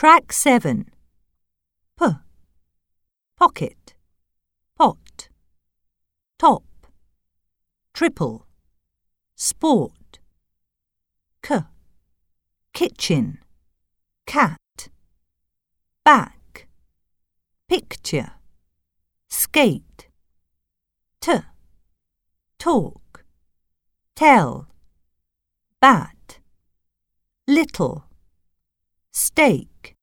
Track 7. P. Pocket. Pot. Top. Triple. Sport. K. Kitchen. Cat. Back. Picture. Skate. T. Talk. Tell. Bat. Little. Steak.